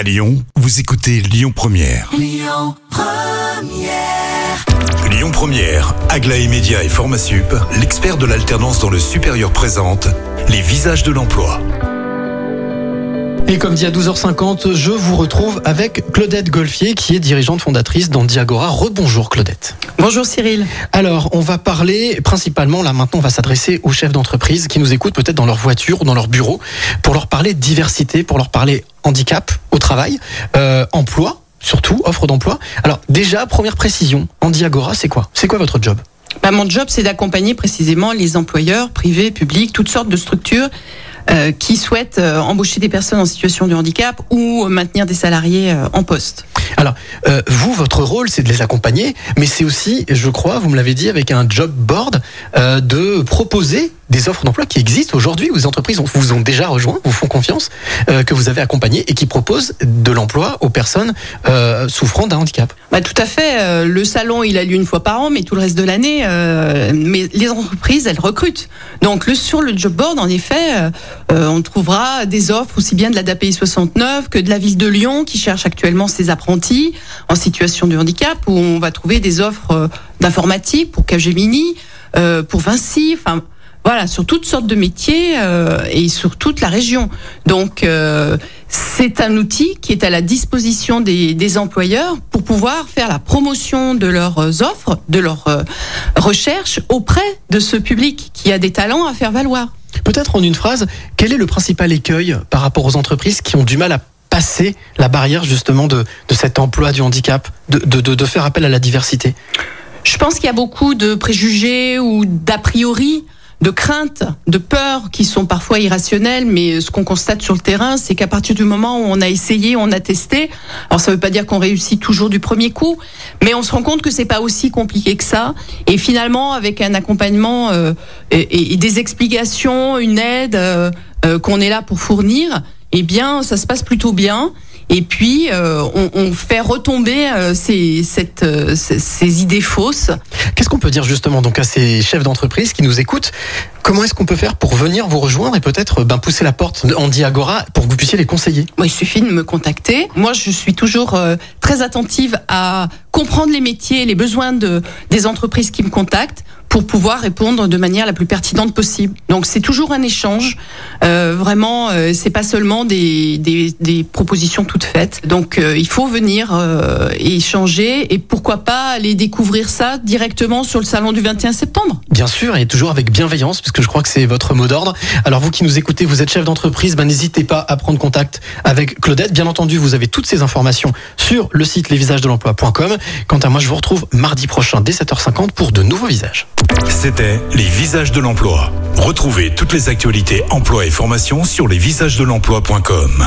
À Lyon, vous écoutez Lyon Première. Lyon Première, Aglaé Média et Formasup, l'expert de l'alternance dans le supérieur présente les visages de l'emploi. Et comme dit à 12h50, je vous retrouve avec Claudette Golfier, qui est dirigeante fondatrice d'Andiagora. Rebonjour Claudette. Bonjour Cyril. Alors, on va parler principalement, là maintenant, on va s'adresser aux chefs d'entreprise qui nous écoutent peut-être dans leur voiture ou dans leur bureau, pour leur parler diversité, pour leur parler handicap au travail, euh, emploi, surtout, offre d'emploi. Alors, déjà, première précision, Andiagora, c'est quoi? C'est quoi votre job? Bah, mon job, c'est d'accompagner précisément les employeurs, privés, publics, toutes sortes de structures qui souhaitent euh, embaucher des personnes en situation de handicap ou maintenir des salariés euh, en poste. Alors, euh, vous, votre rôle, c'est de les accompagner, mais c'est aussi, je crois, vous me l'avez dit, avec un job board, euh, de proposer des offres d'emploi qui existent aujourd'hui, où les entreprises vous ont déjà rejoint, vous font confiance, euh, que vous avez accompagné et qui proposent de l'emploi aux personnes souffrant d'un handicap. Bah, tout à fait. le salon, il a lieu une fois par an, mais tout le reste de l'année, mais les entreprises, elles recrutent. Donc, sur le job board, en effet, on trouvera des offres aussi bien de la DAPI 69 que de la ville de Lyon, qui cherche actuellement ses apprentis en situation de handicap, où on va trouver des offres euh, d'informatique pour Capgemini, euh, pour Vinci, enfin. Voilà, sur toutes sortes de métiers euh, et sur toute la région. Donc, euh, c'est un outil qui est à la disposition des, employeurs pour pouvoir faire la promotion de leurs offres, de leurs recherches auprès de ce public qui a des talents à faire valoir. Peut-être en une phrase, quel est le principal écueil par rapport aux entreprises qui ont du mal à passer la barrière justement de, cet emploi du handicap, de, faire appel à la diversité Je pense qu'il y a beaucoup de préjugés ou d'a priori, de craintes, de peurs qui sont parfois irrationnelles, mais ce qu'on constate sur le terrain, c'est qu'à partir du moment où on a essayé, on a testé, alors ça ne veut pas dire qu'on réussit toujours du premier coup, mais on se rend compte que c'est pas aussi compliqué que ça. Et finalement, avec un accompagnement euh, et, et des explications, une aide euh, euh, qu'on est là pour fournir, eh bien, ça se passe plutôt bien. Et puis, euh, on, on fait retomber euh, ces, cette, euh, ces, ces idées fausses. Qu'est-ce qu'on peut dire justement donc à ces chefs d'entreprise qui nous écoutent? Comment est-ce qu'on peut faire pour venir vous rejoindre et peut-être ben, pousser la porte de Andy Agora pour que vous puissiez les conseiller? Moi, il suffit de me contacter. Moi, je suis toujours euh, très attentive à comprendre les métiers, les besoins de, des entreprises qui me contactent pour pouvoir répondre de manière la plus pertinente possible. Donc, c'est toujours un échange. Euh, vraiment, euh, c'est pas seulement des, des, des propositions toutes faites. Donc, euh, il faut venir euh, et échanger et pourquoi pas aller découvrir ça directement sur le salon du 21 septembre. Bien sûr, et toujours avec bienveillance, puisque je crois que c'est votre mot d'ordre. Alors vous qui nous écoutez, vous êtes chef d'entreprise, ben, n'hésitez pas à prendre contact avec Claudette. Bien entendu, vous avez toutes ces informations sur le site lesvisagesdelemploi.com. Quant à moi, je vous retrouve mardi prochain dès 7h50 pour de nouveaux visages. C'était les visages de l'emploi. Retrouvez toutes les actualités emploi et formation sur lesvisagesdelemploi.com.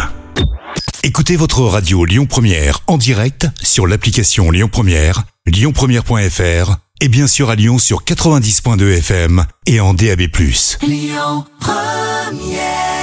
Écoutez votre radio Lyon Première en direct sur l'application Lyon Première, lyonpremière.fr et bien sûr à Lyon sur 90.2 FM et en DAB+. Lyon Première